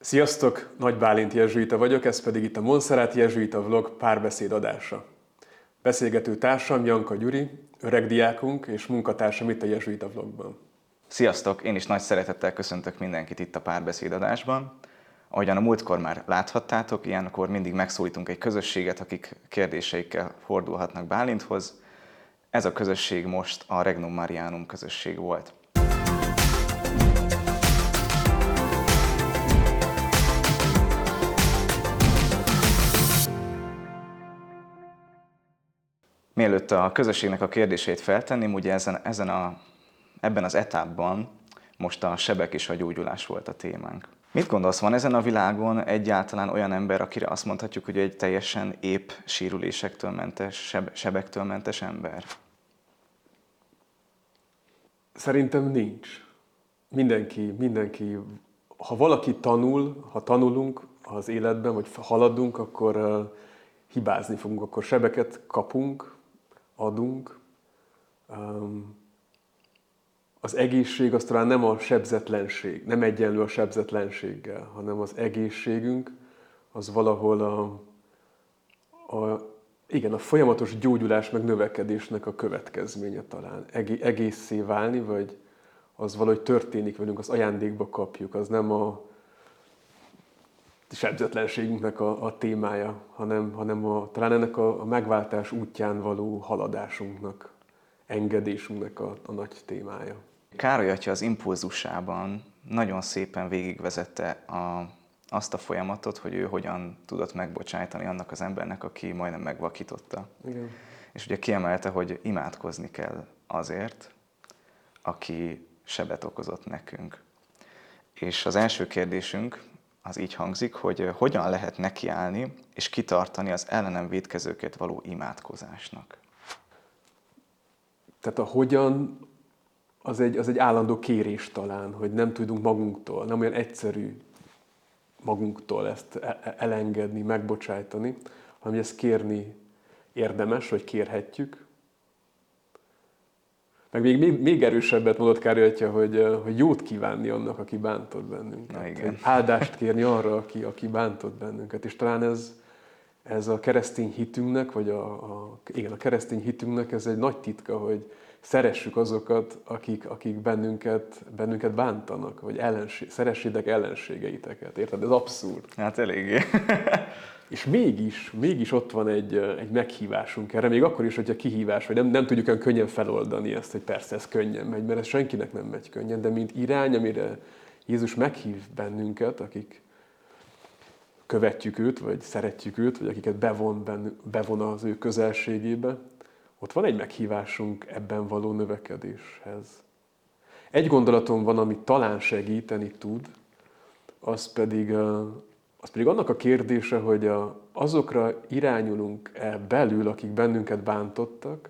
Sziasztok, Nagy Bálint Jezsuita vagyok, ez pedig itt a Monszerát Jezsuita vlog párbeszéd adása. Beszélgető társam Janka Gyuri, öreg diákunk és munkatársam itt a Jezsuita vlogban. Sziasztok! Én is nagy szeretettel köszöntök mindenkit itt a párbeszéd adásban. Ahogyan a múltkor már láthattátok, ilyenkor mindig megszólítunk egy közösséget, akik kérdéseikkel fordulhatnak Bálinthoz. Ez a közösség most a Regnum Marianum közösség volt. Mielőtt a közösségnek a kérdését feltenném, ugye ezen, ezen a, ebben az etapban most a sebek és a gyógyulás volt a témánk. Mit gondolsz, van ezen a világon egyáltalán olyan ember, akire azt mondhatjuk, hogy egy teljesen épp sérülésektől mentes, seb, sebektől mentes ember? Szerintem nincs. Mindenki, mindenki, ha valaki tanul, ha tanulunk az életben, vagy haladunk, akkor hibázni fogunk, akkor sebeket kapunk, adunk. Az egészség az talán nem a sebzetlenség, nem egyenlő a sebzetlenséggel, hanem az egészségünk az valahol a, a, igen, a folyamatos gyógyulás meg növekedésnek a következménye talán. Egészé válni, vagy az valahogy történik velünk, az ajándékba kapjuk, az nem a sebzetlenségünknek a, a témája, hanem, hanem a, talán ennek a, a megváltás útján való haladásunknak, engedésünknek a, a nagy témája. Károly atya az impulzusában nagyon szépen végigvezette a, azt a folyamatot, hogy ő hogyan tudott megbocsájtani annak az embernek, aki majdnem megvakította. Igen. És ugye kiemelte, hogy imádkozni kell azért, aki sebet okozott nekünk. És az első kérdésünk az így hangzik, hogy hogyan lehet nekiállni és kitartani az ellenem védkezőket való imádkozásnak. Tehát a hogyan az egy, az egy állandó kérés talán, hogy nem tudunk magunktól, nem olyan egyszerű magunktól ezt e, e, elengedni, megbocsájtani, hanem ezt kérni érdemes, vagy kérhetjük. Meg még, még, még erősebbet mondott Kári Atya, hogy, hogy jót kívánni annak, aki bántott bennünket. Na, igen. Áldást kérni arra, aki, aki bántott bennünket. És talán ez, ez a keresztény hitünknek, vagy a, a, igen, a keresztény hitünknek ez egy nagy titka, hogy, szeressük azokat, akik, akik bennünket, bennünket bántanak, vagy ellenség, szeressétek ellenségeiteket. Érted? Ez abszurd. Hát eléggé. És mégis, mégis ott van egy, egy meghívásunk erre, még akkor is, hogyha kihívás, vagy nem, nem tudjuk olyan könnyen feloldani ezt, hogy persze ez könnyen megy, mert ez senkinek nem megy könnyen, de mint irány, amire Jézus meghív bennünket, akik követjük őt, vagy szeretjük őt, vagy akiket bevon, bevon az ő közelségébe, ott van egy meghívásunk ebben való növekedéshez. Egy gondolatom van, ami talán segíteni tud, az pedig, az pedig annak a kérdése, hogy azokra irányulunk-e belül, akik bennünket bántottak,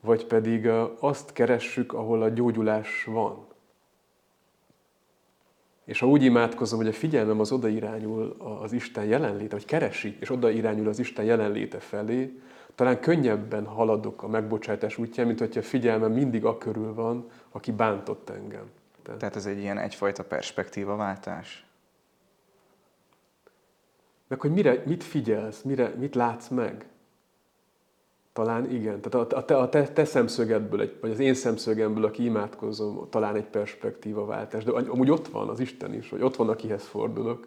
vagy pedig azt keressük, ahol a gyógyulás van. És ha úgy imádkozom, hogy a figyelmem az oda irányul az Isten jelenléte, vagy keresi, és oda irányul az Isten jelenléte felé, talán könnyebben haladok a megbocsátás útján, mint hogyha a figyelmem mindig a körül van, aki bántott engem. Tehát ez egy ilyen egyfajta perspektívaváltás? Meg hogy mire, mit figyelsz, mire, mit látsz meg? Talán igen. Tehát a, a, a te, te szemszögedből, egy, vagy az én szemszögemből, aki imádkozom, talán egy perspektívaváltás. De amúgy ott van az Isten is, hogy ott van, akihez fordulok.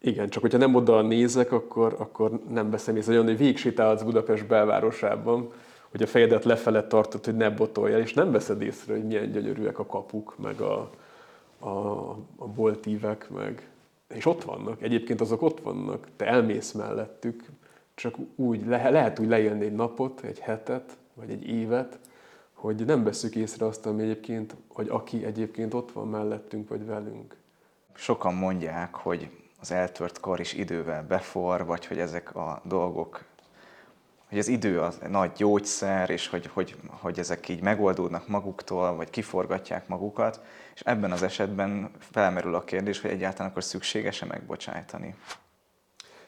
Igen, csak hogyha nem oda nézek, akkor, akkor nem veszem észre. Olyan, hogy végigsétálhatsz Budapest belvárosában, hogy a fejedet lefele tartod, hogy ne botoljál, és nem veszed észre, hogy milyen gyönyörűek a kapuk, meg a, a, a boltívek, meg... És ott vannak, egyébként azok ott vannak, te elmész mellettük, csak úgy, le, lehet úgy leélni egy napot, egy hetet, vagy egy évet, hogy nem veszük észre azt, ami egyébként, hogy aki egyébként ott van mellettünk, vagy velünk. Sokan mondják, hogy az eltört kar is idővel befor, vagy hogy ezek a dolgok, hogy az idő az nagy gyógyszer, és hogy, hogy, hogy ezek így megoldódnak maguktól, vagy kiforgatják magukat, és ebben az esetben felmerül a kérdés, hogy egyáltalán akkor szükséges-e megbocsájtani.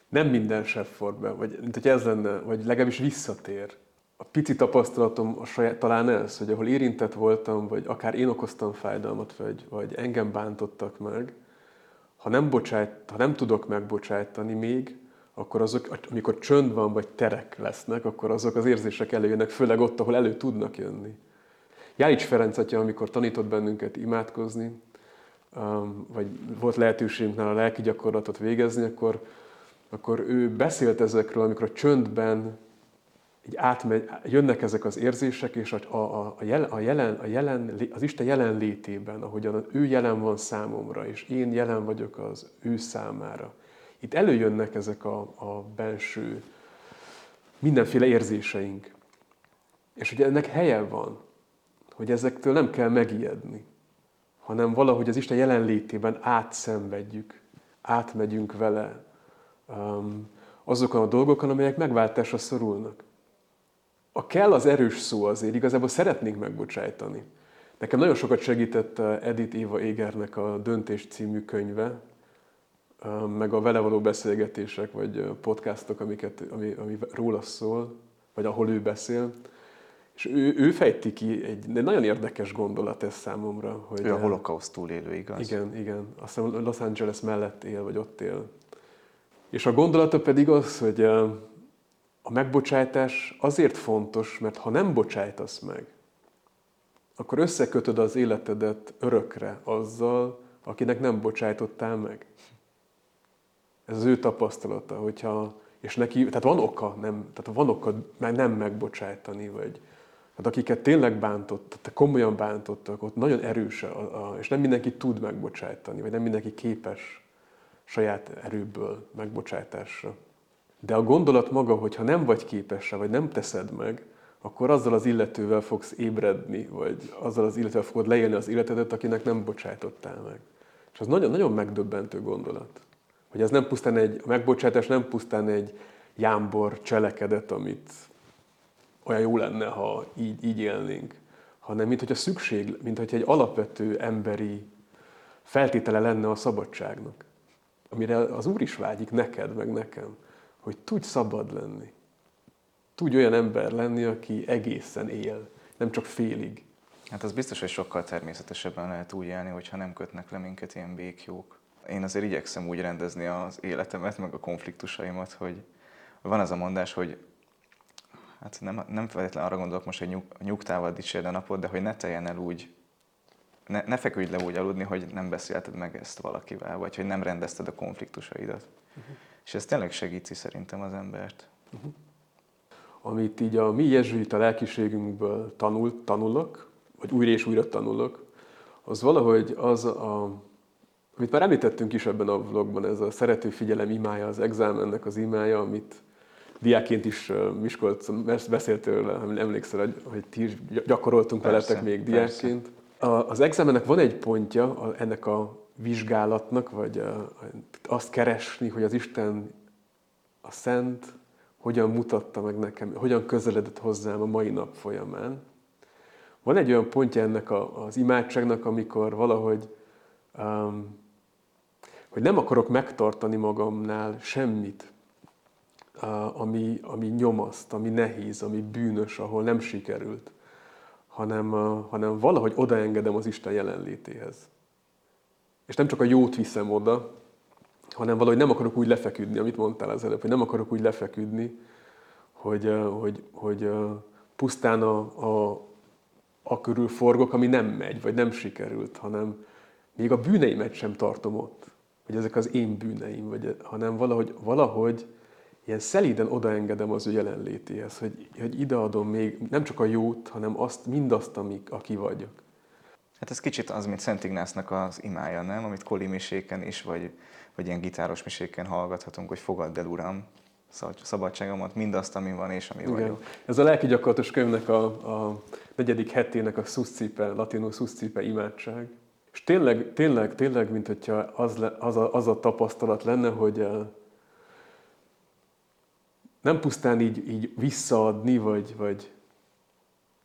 Nem minden sem for be, vagy mint hogy ez lenne, vagy legalábbis visszatér. A pici tapasztalatom a saját, talán ez, hogy ahol érintett voltam, vagy akár én okoztam fájdalmat, vagy, vagy engem bántottak meg, ha nem, bocsájt, ha nem tudok megbocsájtani még, akkor azok, amikor csönd van, vagy terek lesznek, akkor azok az érzések előjönnek, főleg ott, ahol elő tudnak jönni. Jálics Ferenc atya, amikor tanított bennünket imádkozni, um, vagy volt lehetőségünk nála lelki gyakorlatot végezni, akkor, akkor ő beszélt ezekről, amikor a csöndben így átmegy, jönnek ezek az érzések, és a, a, a, jelen, a, jelen, a jelen, az Isten jelenlétében, ahogyan ő jelen van számomra, és én jelen vagyok az ő számára. Itt előjönnek ezek a, a benső mindenféle érzéseink. És hogy ennek helye van, hogy ezektől nem kell megijedni, hanem valahogy az Isten jelenlétében átszenvedjük, átmegyünk vele um, azokon a dolgokon, amelyek megváltásra szorulnak. A kell az erős szó azért, igazából szeretnénk megbocsájtani. Nekem nagyon sokat segített uh, Edith Éva Égernek a Döntés című könyve, meg a vele való beszélgetések, vagy podcastok, amiket, ami, ami róla szól, vagy ahol ő beszél. És ő, ő fejti ki egy de nagyon érdekes gondolat ez számomra. Hogy ő a holokauszt túlélő, igaz? Igen, igen. Azt hiszem Los Angeles mellett él, vagy ott él. És a gondolata pedig az, hogy a megbocsátás azért fontos, mert ha nem bocsájtasz meg, akkor összekötöd az életedet örökre azzal, akinek nem bocsájtottál meg. Ez az ő tapasztalata, hogyha, és neki, tehát van oka, nem, tehát van oka meg nem megbocsájtani, vagy, Hát akiket tényleg tehát komolyan bántottak, ott nagyon erős, a, a, és nem mindenki tud megbocsájtani, vagy nem mindenki képes saját erőből megbocsátásra. De a gondolat maga, hogy ha nem vagy képes vagy nem teszed meg, akkor azzal az illetővel fogsz ébredni, vagy azzal az illetővel fogod leélni az életedet, akinek nem bocsájtottál meg. És az nagyon-nagyon megdöbbentő gondolat. Hogy ez nem pusztán egy, a megbocsátás nem pusztán egy jámbor cselekedet, amit olyan jó lenne, ha így, így élnénk, hanem mint hogy a szükség, mint hogy egy alapvető emberi feltétele lenne a szabadságnak. Amire az Úr is vágyik neked, meg nekem, hogy tudj szabad lenni. Tudj olyan ember lenni, aki egészen él, nem csak félig. Hát az biztos, hogy sokkal természetesebben lehet úgy élni, hogyha nem kötnek le minket ilyen békjók. Én azért igyekszem úgy rendezni az életemet, meg a konfliktusaimat, hogy van az a mondás, hogy hát nem, nem feltétlenül arra gondolok most, hogy nyug, nyugtával dicsérd a napot, de hogy ne teljen el úgy, ne, ne feküdj le úgy aludni, hogy nem beszélted meg ezt valakivel, vagy hogy nem rendezted a konfliktusaidat. Uh-huh. És ez tényleg segíti szerintem az embert. Uh-huh. Amit így a mi jezsuita lelkiségünkből tanult, tanulok, vagy újra és újra tanulok, az valahogy az a, amit már említettünk is ebben a vlogban, ez a szerető figyelem imája, az exámennek az imája, amit diákként is Miskolc beszélt tőle, emlékszel, hogy ti is gyakoroltunk persze, veletek még diákként. Persze. Az examennek van egy pontja ennek a vizsgálatnak, vagy azt keresni, hogy az Isten, a Szent, hogyan mutatta meg nekem, hogyan közeledett hozzám a mai nap folyamán. Van egy olyan pontja ennek az imádságnak, amikor valahogy, um, hogy nem akarok megtartani magamnál semmit, ami, ami nyomaszt, ami nehéz, ami bűnös, ahol nem sikerült, hanem, hanem valahogy odaengedem az Isten jelenlétéhez. És nem csak a jót viszem oda, hanem valahogy nem akarok úgy lefeküdni, amit mondtál az előbb, hogy nem akarok úgy lefeküdni, hogy, hogy, hogy pusztán a, a, a körül forgok, ami nem megy, vagy nem sikerült, hanem még a bűneimet sem tartom ott, hogy ezek az én bűneim, vagy, hanem valahogy, valahogy ilyen szelíden odaengedem az ő jelenlétéhez, hogy, hogy ideadom még nem csak a jót, hanem azt, mindazt, amik, aki vagyok. Hát ez kicsit az, mint Szent Ignásznak az imája, nem? Amit koli miséken is, vagy, vagy ilyen gitáros miséken hallgathatunk, hogy fogadd el, Uram, szabadságomat, mindazt, ami van és ami Igen. vagyok. Ez a lelki gyakorlatos könyvnek a, a negyedik hetének a szuszcipe, latinul szuszcipe imádság. És tényleg, tényleg, tényleg, mint hogyha az, le, az, a, az a tapasztalat lenne, hogy nem pusztán így, így visszaadni, vagy, vagy,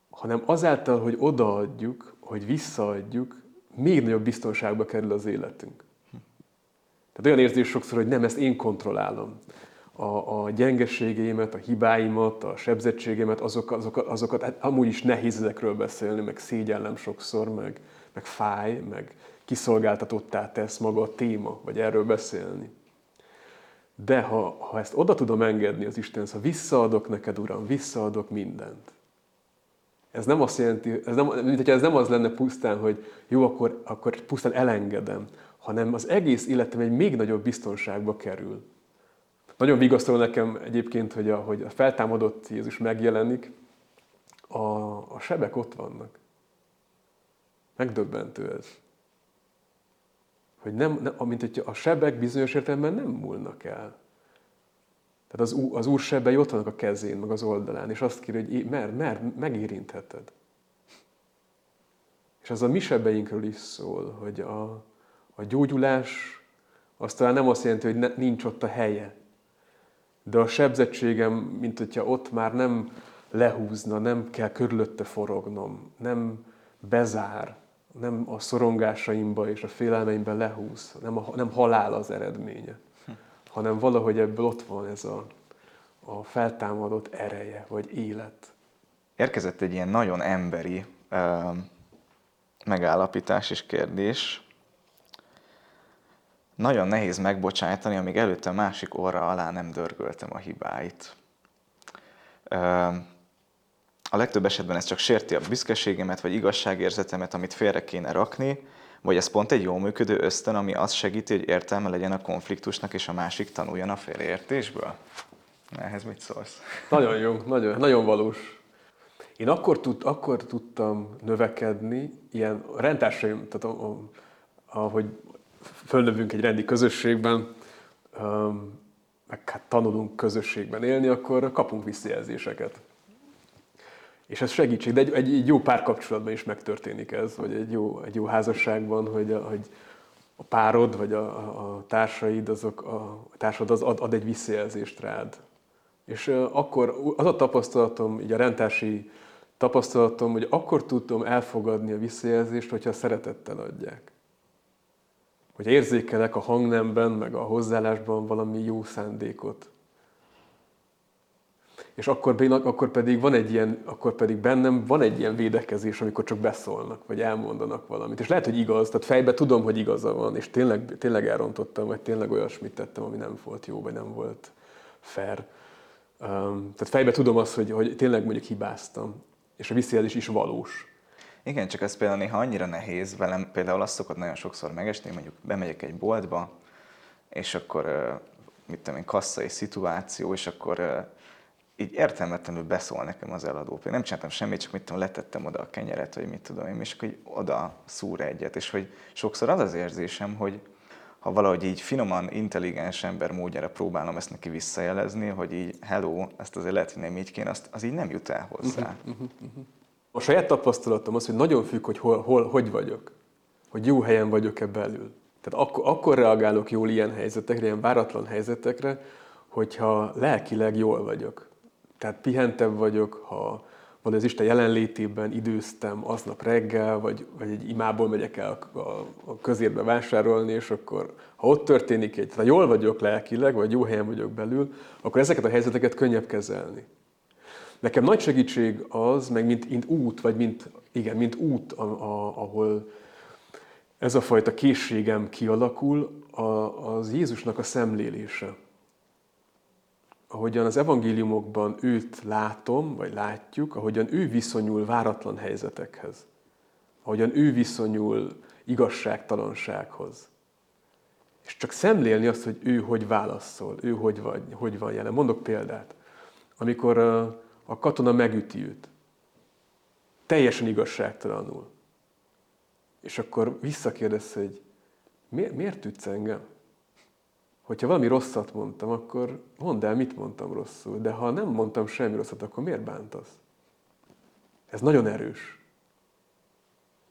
hanem azáltal, hogy odaadjuk, hogy visszaadjuk, még nagyobb biztonságba kerül az életünk. Tehát olyan érzés sokszor, hogy nem, ezt én kontrollálom. A, a gyengeségeimet, a hibáimat, a sebzettségemet, azok, azokat, azokat hát amúgy is nehéz ezekről beszélni, meg szégyellem sokszor, meg, meg fáj, meg kiszolgáltatottá tesz maga a téma, vagy erről beszélni. De ha, ha ezt oda tudom engedni az Istenhez, ha visszaadok neked, Uram, visszaadok mindent. Ez nem azt jelenti, ez nem, mint hogyha ez nem az lenne pusztán, hogy jó, akkor, akkor pusztán elengedem, hanem az egész életem egy még nagyobb biztonságba kerül. Nagyon vigasztaló nekem egyébként, hogy a, hogy a feltámadott Jézus megjelenik, a, a sebek ott vannak. Megdöbbentő ez. Hogy nem, nem, mint hogy a sebek bizonyos értelemben nem múlnak el. Tehát az, az Úr sebei ott vannak a kezén, meg az oldalán, és azt kéri, hogy mer, mer, megérintheted. És az a mi sebeinkről is szól, hogy a, a gyógyulás az talán nem azt jelenti, hogy ne, nincs ott a helye. De a sebzettségem, mint hogyha ott már nem lehúzna, nem kell körülötte forognom, nem bezár, nem a szorongásaimba és a félelmeimben lehúz, nem, a, nem halál az eredménye, hanem valahogy ebből ott van ez a, a feltámadott ereje, vagy élet. Érkezett egy ilyen nagyon emberi uh, megállapítás és kérdés. Nagyon nehéz megbocsájtani, amíg előtte másik orra alá nem dörgöltem a hibáit. Uh, a legtöbb esetben ez csak sérti a büszkeségemet vagy igazságérzetemet, amit félre kéne rakni, vagy ez pont egy jól működő ösztön, ami azt segíti, hogy értelme legyen a konfliktusnak, és a másik tanuljon a félreértésből? Ehhez mit szólsz? Nagyon jó, nagyon, nagyon valós. Én akkor, tud, akkor tudtam növekedni, ilyen rendtársaim, tehát ahogy fölnövünk egy rendi közösségben, meg hát tanulunk közösségben élni, akkor kapunk visszajelzéseket. És ez segítség, de egy, egy, egy jó párkapcsolatban is megtörténik ez, vagy egy jó, egy jó házasságban, hogy, a, hogy a párod, vagy a, a társaid, azok, a, a társad az ad, ad egy visszajelzést rád. És akkor az a tapasztalatom, így a rendtási tapasztalatom, hogy akkor tudtam elfogadni a visszajelzést, hogyha szeretettel adják. Hogy érzékelek a hangnemben, meg a hozzáállásban valami jó szándékot. És akkor pedig, akkor pedig van egy ilyen, akkor pedig bennem van egy ilyen védekezés, amikor csak beszólnak, vagy elmondanak valamit. És lehet, hogy igaz, tehát fejben tudom, hogy igaza van, és tényleg, tényleg elrontottam, vagy tényleg olyasmit tettem, ami nem volt jó, vagy nem volt fair. Um, tehát fejben tudom azt, hogy, hogy tényleg mondjuk hibáztam, és a visszajelzés is valós. Igen, csak ez például néha annyira nehéz, velem például azt szokott nagyon sokszor megesni, mondjuk bemegyek egy boltba, és akkor mit tudom én, kasszai szituáció, és akkor így értelmetlenül beszól nekem az eladó. Én nem csináltam semmit, csak mit tudom, letettem oda a kenyeret, vagy mit tudom én, és akkor oda szúr egyet. És hogy sokszor az az érzésem, hogy ha valahogy így finoman, intelligens ember módjára próbálom ezt neki visszajelezni, hogy így hello, ezt azért lehet, hogy nem így kéne, azt, az így nem jut el hozzá. Uh-huh, uh-huh, uh-huh. A saját tapasztalatom az, hogy nagyon függ, hogy hol, hol hogy vagyok. Hogy jó helyen vagyok-e belül. Tehát akkor, akkor reagálok jól ilyen helyzetekre, ilyen váratlan helyzetekre, hogyha lelkileg jól vagyok tehát pihentebb vagyok, ha van az Isten jelenlétében időztem aznap reggel, vagy, vagy egy imából megyek el a, a, a közérbe vásárolni, és akkor ha ott történik egy, ha jól vagyok lelkileg, vagy jó helyen vagyok belül, akkor ezeket a helyzeteket könnyebb kezelni. Nekem nagy segítség az, meg mint, mint út, vagy mint, igen, mint út, a, a, ahol ez a fajta készségem kialakul, a, az Jézusnak a szemlélése ahogyan az evangéliumokban őt látom, vagy látjuk, ahogyan ő viszonyul váratlan helyzetekhez, ahogyan ő viszonyul igazságtalansághoz. És csak szemlélni azt, hogy ő hogy válaszol, ő hogy, vagy, hogy van jelen. Mondok példát. Amikor a, katona megüti őt, teljesen igazságtalanul, és akkor visszakérdez, hogy miért, miért ütsz engem? Hogyha valami rosszat mondtam, akkor mondd el, mit mondtam rosszul. De ha nem mondtam semmi rosszat, akkor miért bántasz? Ez nagyon erős.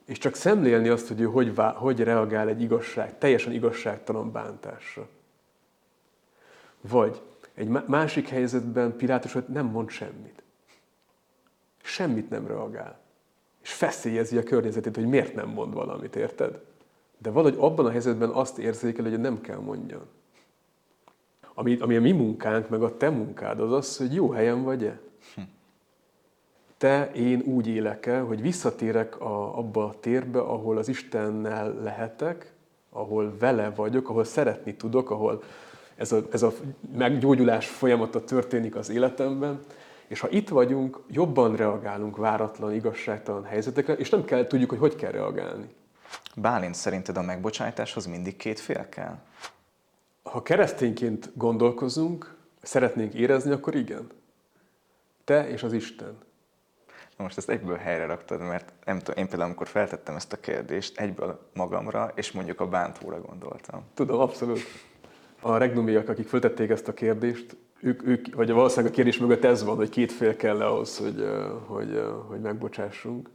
És csak szemlélni azt, hogy ő hogy, vá- hogy reagál egy igazság, teljesen igazságtalan bántásra. Vagy egy másik helyzetben Pilátus nem mond semmit. Semmit nem reagál. És feszélyezi a környezetét, hogy miért nem mond valamit, érted? De valahogy abban a helyzetben azt érzékel, hogy nem kell mondjon ami, ami a mi munkánk, meg a te munkád, az az, hogy jó helyen vagy-e. Hm. te, én úgy élek el, hogy visszatérek a, abba a térbe, ahol az Istennel lehetek, ahol vele vagyok, ahol szeretni tudok, ahol ez a, ez a meggyógyulás folyamata történik az életemben, és ha itt vagyunk, jobban reagálunk váratlan, igazságtalan helyzetekre, és nem kell tudjuk, hogy hogy kell reagálni. Bálint szerinted a megbocsátáshoz mindig két fél kell? Ha keresztényként gondolkozunk, szeretnénk érezni, akkor igen. Te és az Isten. Na most ezt egyből helyre raktad, mert nem tudom, én például amikor feltettem ezt a kérdést, egyből magamra és mondjuk a bántóra gondoltam. Tudom, abszolút. A regnumiak, akik föltették ezt a kérdést, ők, ők, vagy valószínűleg a kérdés mögött ez van, hogy két fél kell ahhoz, hogy, hogy, hogy megbocsássunk.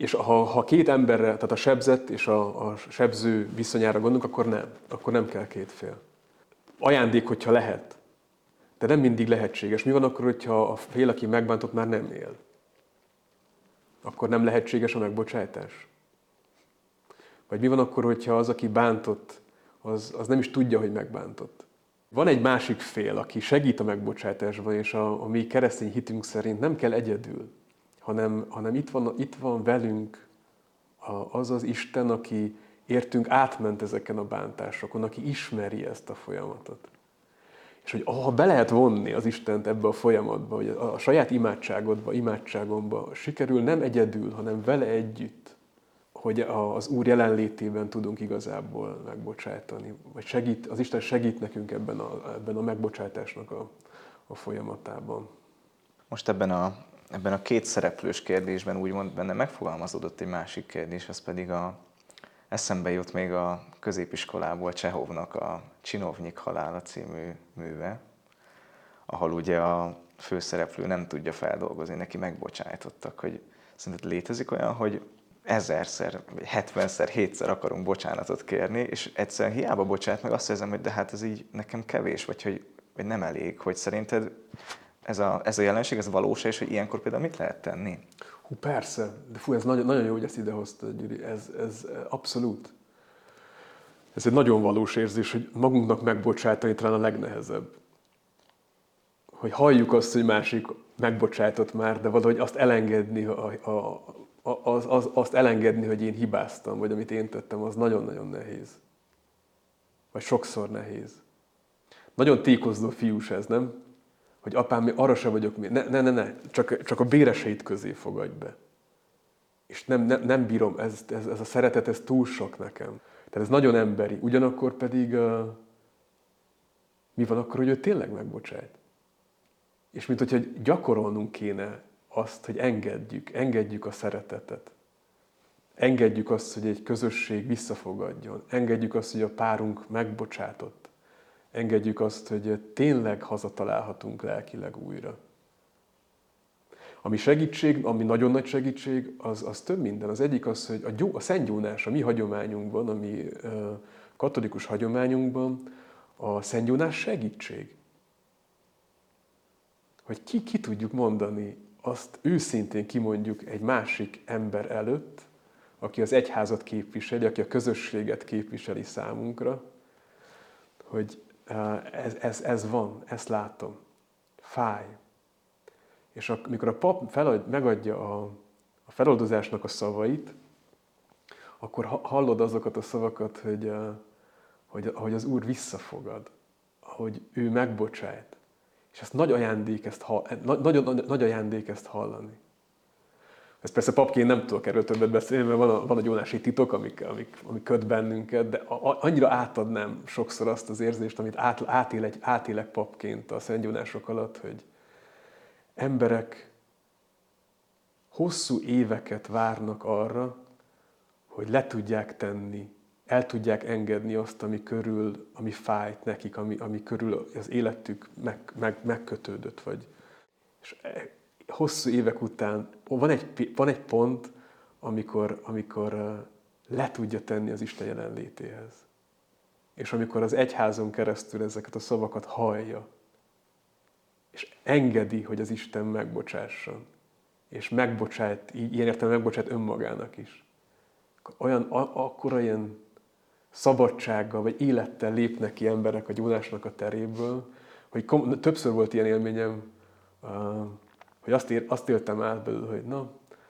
És ha, ha két emberre, tehát a sebzett és a, a sebző viszonyára gondolunk, akkor nem. Akkor nem kell két fél. Ajándék, hogyha lehet. De nem mindig lehetséges. Mi van akkor, hogyha a fél, aki megbántott, már nem él? Akkor nem lehetséges a megbocsátás? Vagy mi van akkor, hogyha az, aki bántott, az, az nem is tudja, hogy megbántott? Van egy másik fél, aki segít a megbocsátásban, és a, a mi keresztény hitünk szerint nem kell egyedül, hanem, hanem itt, van, itt van velünk az az Isten, aki értünk átment ezeken a bántásokon, aki ismeri ezt a folyamatot. És hogy ha be lehet vonni az Istent ebbe a folyamatba, hogy a saját imádságodba, imádságomba sikerül nem egyedül, hanem vele együtt, hogy az Úr jelenlétében tudunk igazából megbocsájtani, vagy segít, az Isten segít nekünk ebben a, ebben a megbocsátásnak a, a folyamatában. Most ebben a, ebben a két szereplős kérdésben úgymond benne megfogalmazódott egy másik kérdés, az pedig a, eszembe jut még a középiskolából Csehovnak a Csinovnyik halála című műve, ahol ugye a főszereplő nem tudja feldolgozni, neki megbocsájtottak, hogy szerinted létezik olyan, hogy ezerszer, vagy hetvenszer, hétszer akarunk bocsánatot kérni, és egyszerűen hiába bocsát meg, azt érzem, hogy de hát ez így nekem kevés, vagy hogy vagy nem elég, hogy szerinted ez a, ez a jelenség, ez valós, és hogy ilyenkor például mit lehet tenni? Hú, persze, de fú, ez nagyon, nagyon jó, hogy ezt idehoztad, Gyuri, ez, ez abszolút. Ez egy nagyon valós érzés, hogy magunknak megbocsátani talán a legnehezebb. Hogy halljuk azt, hogy másik megbocsátott már, de valahogy azt elengedni, a, a, az, az, azt elengedni, hogy én hibáztam, vagy amit én tettem, az nagyon-nagyon nehéz. Vagy sokszor nehéz. Nagyon tékozló fiús ez, nem? Hogy apám, arra se vagyok, mi. ne, ne, ne, ne, csak, csak a béreseit közé fogadj be. És nem, nem, nem bírom, ez, ez, ez a szeretet, ez túl sok nekem. Tehát ez nagyon emberi. Ugyanakkor pedig uh, mi van akkor, hogy ő tényleg megbocsájt? És mint hogyha gyakorolnunk kéne azt, hogy engedjük, engedjük a szeretetet. Engedjük azt, hogy egy közösség visszafogadjon. Engedjük azt, hogy a párunk megbocsátott. Engedjük azt, hogy tényleg hazatalálhatunk lelkileg újra. Ami segítség, ami nagyon nagy segítség, az, az több minden. Az egyik az, hogy a, gyó, a szentgyónás, a mi hagyományunkban, a mi katolikus hagyományunkban a szentgyónás segítség. Hogy ki, ki tudjuk mondani azt őszintén kimondjuk egy másik ember előtt, aki az egyházat képviseli, aki a közösséget képviseli számunkra, hogy ez, ez, ez van, ezt látom. Fáj. És amikor a pap felad, megadja a, a feloldozásnak a szavait, akkor hallod azokat a szavakat, hogy, hogy, hogy az Úr visszafogad, hogy ő megbocsájt, és ezt nagy ajándék ezt, nagyon nagy, nagy ajándék ezt hallani. Ez persze papként nem tudok erről többet beszélni, mert van a, van a gyónási titok, amik, amik, amik köt bennünket, de annyira átadnám sokszor azt az érzést, amit át, átél egy, átélek papként a szentgyónások alatt, hogy emberek hosszú éveket várnak arra, hogy le tudják tenni el tudják engedni azt, ami körül, ami fájt nekik, ami, ami körül az életük meg, meg, megkötődött. Vagy. És e, hosszú évek után van egy, van egy pont, amikor, amikor le tudja tenni az Isten jelenlétéhez. És amikor az egyházon keresztül ezeket a szavakat hallja, és engedi, hogy az Isten megbocsásson, és megbocsájt, ilyen értem megbocsájt önmagának is. Olyan, akkora ilyen szabadsággal vagy élettel lépnek ki emberek a gyónásnak a teréből, hogy kom- többször volt ilyen élményem, hogy azt, ér, azt éltem át belőle, hogy na,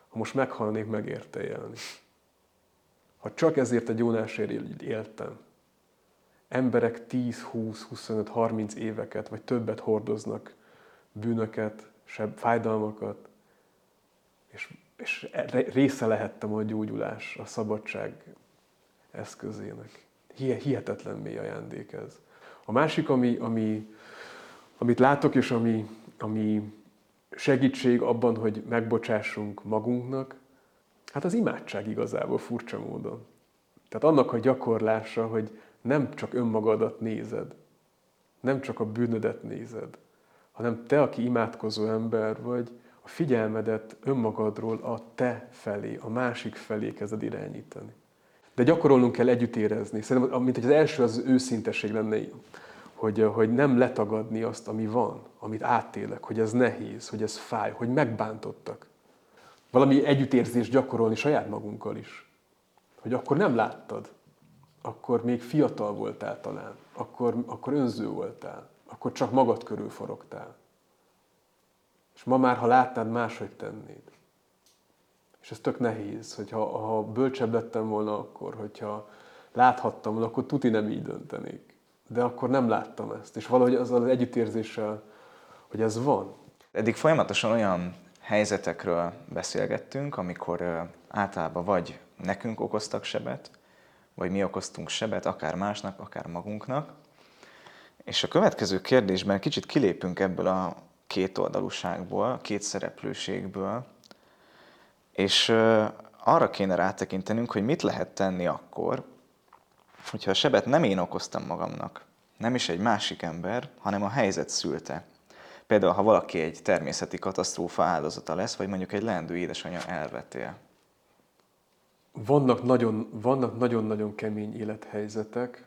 ha most meghalnék, megérte élni. Ha csak ezért a Jónásért éltem, emberek 10, 20, 25, 30 éveket, vagy többet hordoznak bűnöket, sebb fájdalmakat, és, és része lehettem a gyógyulás, a szabadság eszközének. Hihetetlen mély ajándék ez. A másik, ami, ami, amit látok, és ami, ami segítség abban, hogy megbocsássunk magunknak, hát az imádság igazából furcsa módon. Tehát annak a gyakorlása, hogy nem csak önmagadat nézed, nem csak a bűnödet nézed, hanem te, aki imádkozó ember vagy, a figyelmedet önmagadról a te felé, a másik felé kezded irányítani. De gyakorolnunk kell együtt érezni. Szerintem, mint hogy az első az őszintesség lenne, hogy, hogy nem letagadni azt, ami van, amit átélek, hogy ez nehéz, hogy ez fáj, hogy megbántottak. Valami együttérzést gyakorolni saját magunkkal is. Hogy akkor nem láttad, akkor még fiatal voltál talán, akkor, akkor önző voltál, akkor csak magad körül forogtál. És ma már, ha látnád, máshogy tennéd. És ez tök nehéz, hogyha ha bölcsebb lettem volna akkor, hogyha láthattam volna, akkor tuti nem így döntenék. De akkor nem láttam ezt. És valahogy az az együttérzéssel, hogy ez van. Eddig folyamatosan olyan helyzetekről beszélgettünk, amikor általában vagy nekünk okoztak sebet, vagy mi okoztunk sebet, akár másnak, akár magunknak. És a következő kérdésben kicsit kilépünk ebből a két oldalúságból, a két szereplőségből, és arra kéne rátekintenünk, hogy mit lehet tenni akkor, hogyha a sebet nem én okoztam magamnak, nem is egy másik ember, hanem a helyzet szülte. Például, ha valaki egy természeti katasztrófa áldozata lesz, vagy mondjuk egy leendő édesanyja elvetél. Vannak nagyon, vannak nagyon-nagyon kemény élethelyzetek,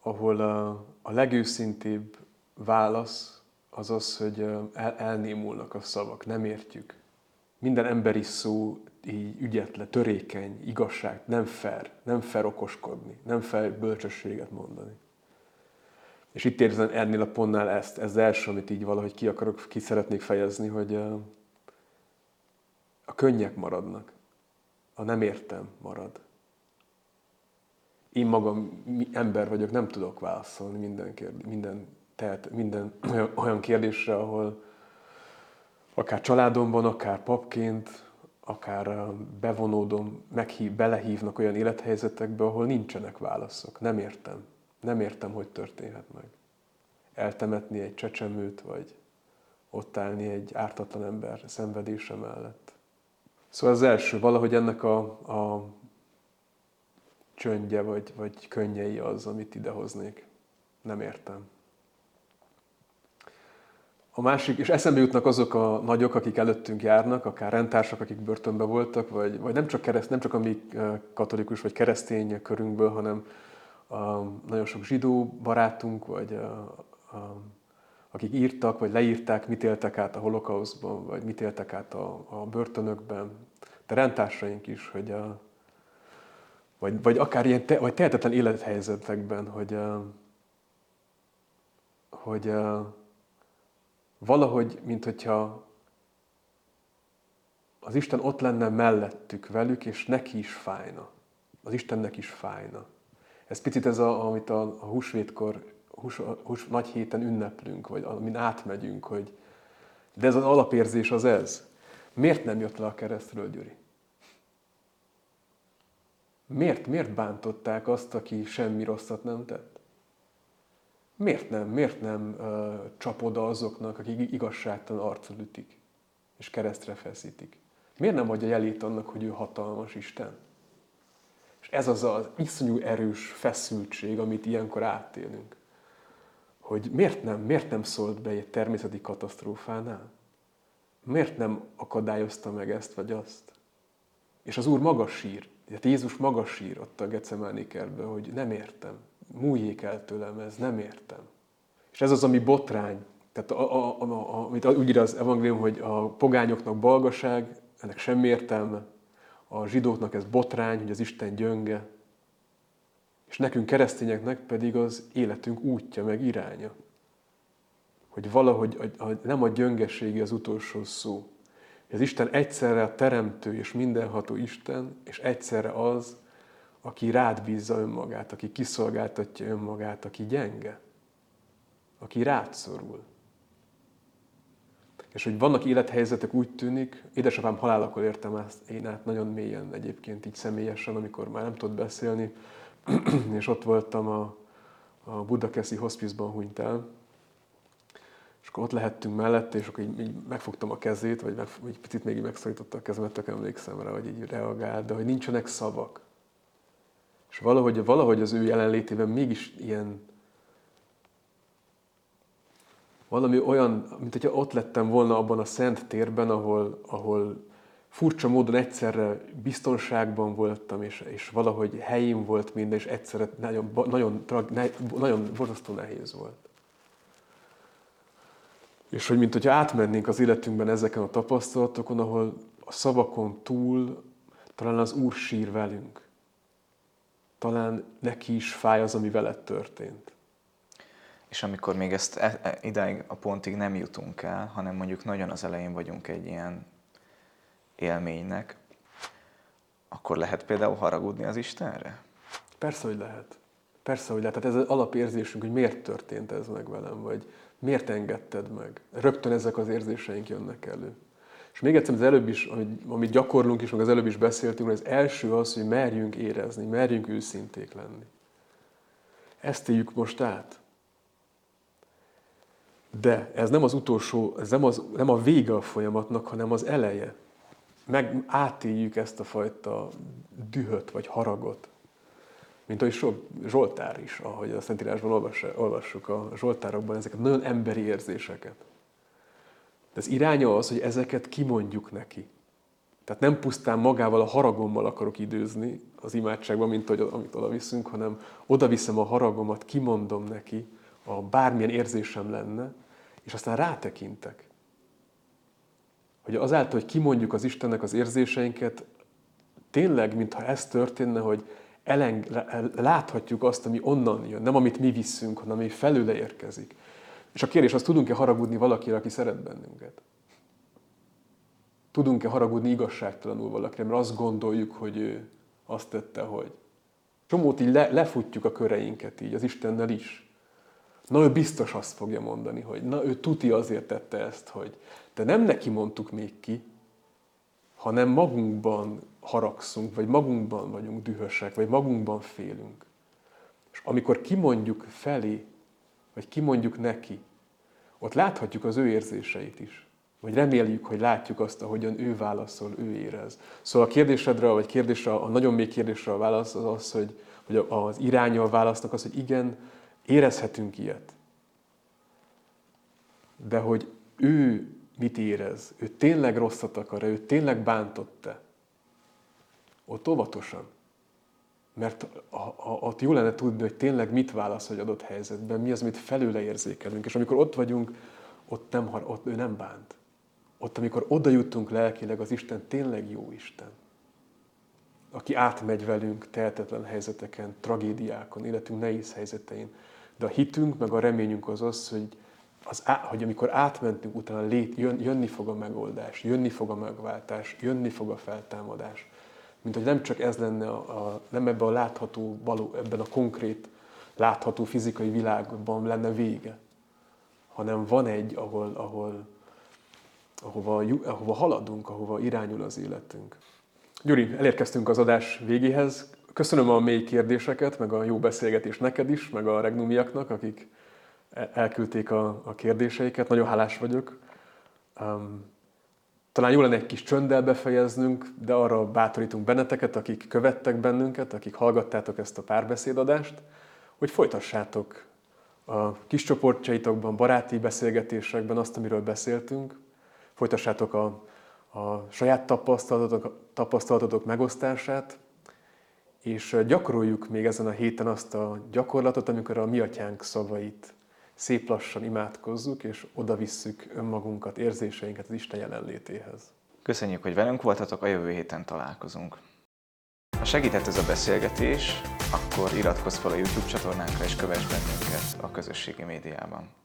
ahol a, a legőszintébb válasz az az, hogy el, elnémulnak a szavak, nem értjük. Minden emberi szó így ügyetlen, törékeny, igazság, nem fair, nem fair okoskodni, nem fair bölcsességet mondani. És itt érzem ennél a pontnál ezt, ez az első, amit így valahogy ki akarok, ki szeretnék fejezni, hogy a könnyek maradnak a nem értem marad. Én magam ember vagyok, nem tudok válaszolni minden, kérdés, minden, tehet, minden olyan kérdésre, ahol akár családomban, akár papként, akár bevonódom, meghív, belehívnak olyan élethelyzetekbe, ahol nincsenek válaszok. Nem értem. Nem értem, hogy történhet meg. Eltemetni egy csecsemőt, vagy ott állni egy ártatlan ember szenvedése mellett. Szóval az első, valahogy ennek a, a csöndje vagy, vagy könnyei az, amit idehoznék. Nem értem. A másik, és eszembe jutnak azok a nagyok, akik előttünk járnak, akár rendtársak, akik börtönbe voltak, vagy, vagy nem, csak kereszt, nem csak a mi katolikus vagy keresztény körünkből, hanem a, nagyon sok zsidó barátunk, vagy a, a, akik írtak, vagy leírták, mit éltek át a holokauszban, vagy mit éltek át a, a börtönökben, de rendtársaink is, hogy a, vagy, vagy akár ilyen te, vagy tehetetlen élethelyzetekben, hogy, a, hogy a, valahogy, mint hogyha az Isten ott lenne mellettük velük, és neki is fájna. Az Istennek is fájna. Ez picit ez, a, amit a, a húsvétkor hús, hús, nagy héten ünneplünk, vagy amin átmegyünk, hogy de ez az alapérzés az ez. Miért nem jött le a keresztről, Gyuri? Miért, miért bántották azt, aki semmi rosszat nem tett? Miért nem, miért nem uh, csap azoknak, akik igazságtalan arccal ütik, és keresztre feszítik? Miért nem adja jelét annak, hogy ő hatalmas Isten? És ez az az iszonyú erős feszültség, amit ilyenkor átélünk hogy miért nem, miért nem szólt be egy természeti katasztrófánál? Miért nem akadályozta meg ezt vagy azt? És az Úr maga sír, tehát Jézus maga sír ott a Gecemáni kertben, hogy nem értem, múljék el tőlem ez, nem értem. És ez az, ami botrány, tehát a, a, a, a, amit úgy ír az evangélium, hogy a pogányoknak balgaság, ennek semmi értelme, a zsidóknak ez botrány, hogy az Isten gyönge, és nekünk keresztényeknek pedig az életünk útja, meg iránya. hogy valahogy hogy nem a gyöngeségi az utolsó szó. Az Isten egyszerre a teremtő és mindenható Isten, és egyszerre az, aki rád bízza önmagát, aki kiszolgáltatja önmagát, aki gyenge, aki rád szorul. És hogy vannak élethelyzetek, úgy tűnik, édesapám halálakor értem ezt én át nagyon mélyen egyébként így személyesen, amikor már nem tudott beszélni, és ott voltam a, a Budakeszi hospice-ban hunyt el, és akkor ott lehettünk mellette, és akkor így, így megfogtam a kezét, vagy meg, így picit még így megszorította a kezemet, tök emlékszem rá, hogy így reagált, de hogy nincsenek szavak. És valahogy, valahogy az ő jelenlétében mégis ilyen, valami olyan, mint hogyha ott lettem volna abban a szent térben, ahol, ahol furcsa módon egyszerre biztonságban voltam, és, és valahogy helyén volt minden, és egyszerre nagyon, nagyon, nagyon, nagyon borzasztó nehéz volt. És hogy mint hogy átmennénk az életünkben ezeken a tapasztalatokon, ahol a szavakon túl talán az Úr sír velünk. Talán neki is fáj az, ami veled történt. És amikor még ezt e, e, idáig a pontig nem jutunk el, hanem mondjuk nagyon az elején vagyunk egy ilyen élménynek, akkor lehet például haragudni az Istenre? Persze, hogy lehet. Persze, hogy lehet. Tehát ez az alapérzésünk, hogy miért történt ez meg velem, vagy miért engedted meg. Rögtön ezek az érzéseink jönnek elő. És még egyszer, az előbb is, amit, gyakorlunk is, meg az előbb is beszéltünk, az első az, hogy merjünk érezni, merjünk őszinték lenni. Ezt éljük most át. De ez nem az utolsó, ez nem, az, nem a vége a folyamatnak, hanem az eleje. Meg átéljük ezt a fajta dühöt vagy haragot. Mint ahogy sok Zsoltár is, ahogy a Szentírásban olvassuk a Zsoltárokban ezeket nagyon emberi érzéseket. De az iránya az, hogy ezeket kimondjuk neki. Tehát nem pusztán magával a haragommal akarok időzni az imádságban, mint ahogy, amit oda viszünk, hanem oda viszem a haragomat, kimondom neki, a bármilyen érzésem lenne, és aztán rátekintek. Hogy azáltal, hogy kimondjuk az Istennek az érzéseinket, tényleg, mintha ez történne, hogy eleng, láthatjuk azt, ami onnan jön, nem amit mi visszünk, hanem ami felőle érkezik. És a kérdés az, tudunk-e haragudni valakire, aki szeret bennünket? Tudunk-e haragudni igazságtalanul valakire, mert azt gondoljuk, hogy ő azt tette, hogy. Csomót így le, lefutjuk a köreinket így, az Istennel is. Na, ő biztos azt fogja mondani, hogy na, ő tuti azért tette ezt, hogy de nem neki mondtuk még ki, hanem magunkban haragszunk, vagy magunkban vagyunk dühösek, vagy magunkban félünk. És amikor kimondjuk felé, vagy kimondjuk neki, ott láthatjuk az ő érzéseit is. Vagy reméljük, hogy látjuk azt, ahogyan ő válaszol, ő érez. Szóval a kérdésedre, vagy kérdésre, a nagyon még kérdésre a válasz az az, hogy, hogy az iránya a válasznak az, hogy igen, érezhetünk ilyet. De hogy ő mit érez, ő tényleg rosszat akar, ő tényleg bántott-e, ott óvatosan. Mert ott jó lenne tudni, hogy tényleg mit válasz egy adott helyzetben, mi az, amit felőle érzékelünk. És amikor ott vagyunk, ott, nem, ott ő nem bánt. Ott, amikor oda jutunk lelkileg, az Isten tényleg jó Isten. Aki átmegy velünk tehetetlen helyzeteken, tragédiákon, életünk nehéz helyzetein. De a hitünk, meg a reményünk az az, hogy, az, hogy amikor átmentünk, utána lét, jön, jönni fog a megoldás, jönni fog a megváltás, jönni fog a feltámadás mint hogy nem csak ez lenne, a, a, nem ebben a látható, való, ebben a konkrét, látható fizikai világban lenne vége, hanem van egy, ahol, ahol, ahova, ahova haladunk, ahova irányul az életünk. Gyuri, elérkeztünk az adás végéhez. Köszönöm a mély kérdéseket, meg a jó beszélgetést neked is, meg a regnumiaknak, akik elküldték a, a kérdéseiket. Nagyon hálás vagyok. Um, talán jó lenne egy kis csönddel befejeznünk, de arra bátorítunk benneteket, akik követtek bennünket, akik hallgattátok ezt a párbeszédadást, hogy folytassátok a kis csoportjaitokban, baráti beszélgetésekben azt, amiről beszéltünk, folytassátok a, a saját tapasztalatotok, tapasztalatotok megosztását, és gyakoroljuk még ezen a héten azt a gyakorlatot, amikor a mi atyánk szavait szép lassan imádkozzuk, és oda visszük önmagunkat, érzéseinket az Isten jelenlétéhez. Köszönjük, hogy velünk voltatok, a jövő héten találkozunk. Ha segített ez a beszélgetés, akkor iratkozz fel a YouTube csatornánkra és kövess bennünket a közösségi médiában.